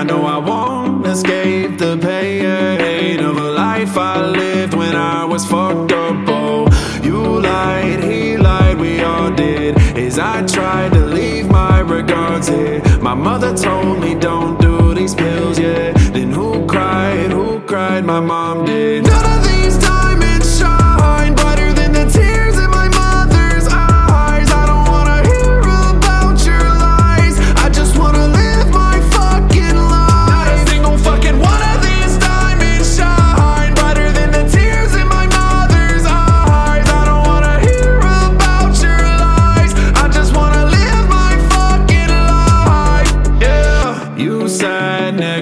I know I won't escape the pain of a life I lived when I was fucked up. Oh, you lied, he lied, we all did. As I tried to my mother told me don't do these pills yet. Then who cried? Who cried? My mom did.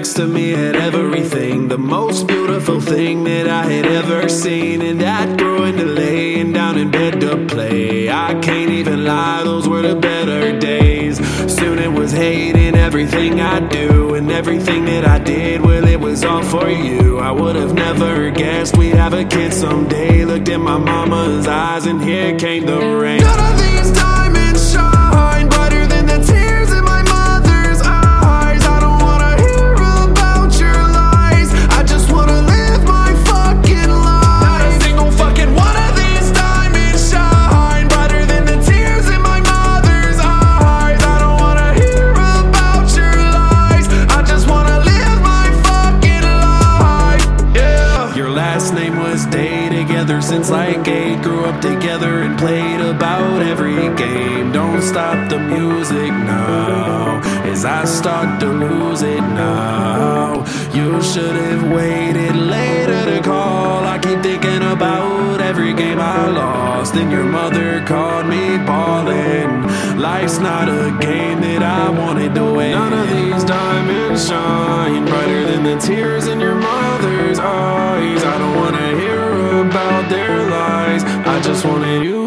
Next to me at everything, the most beautiful thing that I had ever seen, and that grew into laying down in bed to play. I can't even lie, those were the better days. Soon it was hating everything I do, and everything that I did, well, it was all for you. I would have never guessed we'd have a kid someday. Looked in my mama's eyes, and here came the rain. Was Day together since like eight. Grew up together and played about every game. Don't stop the music now. As I start to lose it now. You should have waited later to call. I keep thinking about every game I lost. And your mother called me ballin'. Life's not a game that I wanted to win. None of these diamonds shine brighter than the tears in your mother's eyes. Just wanted you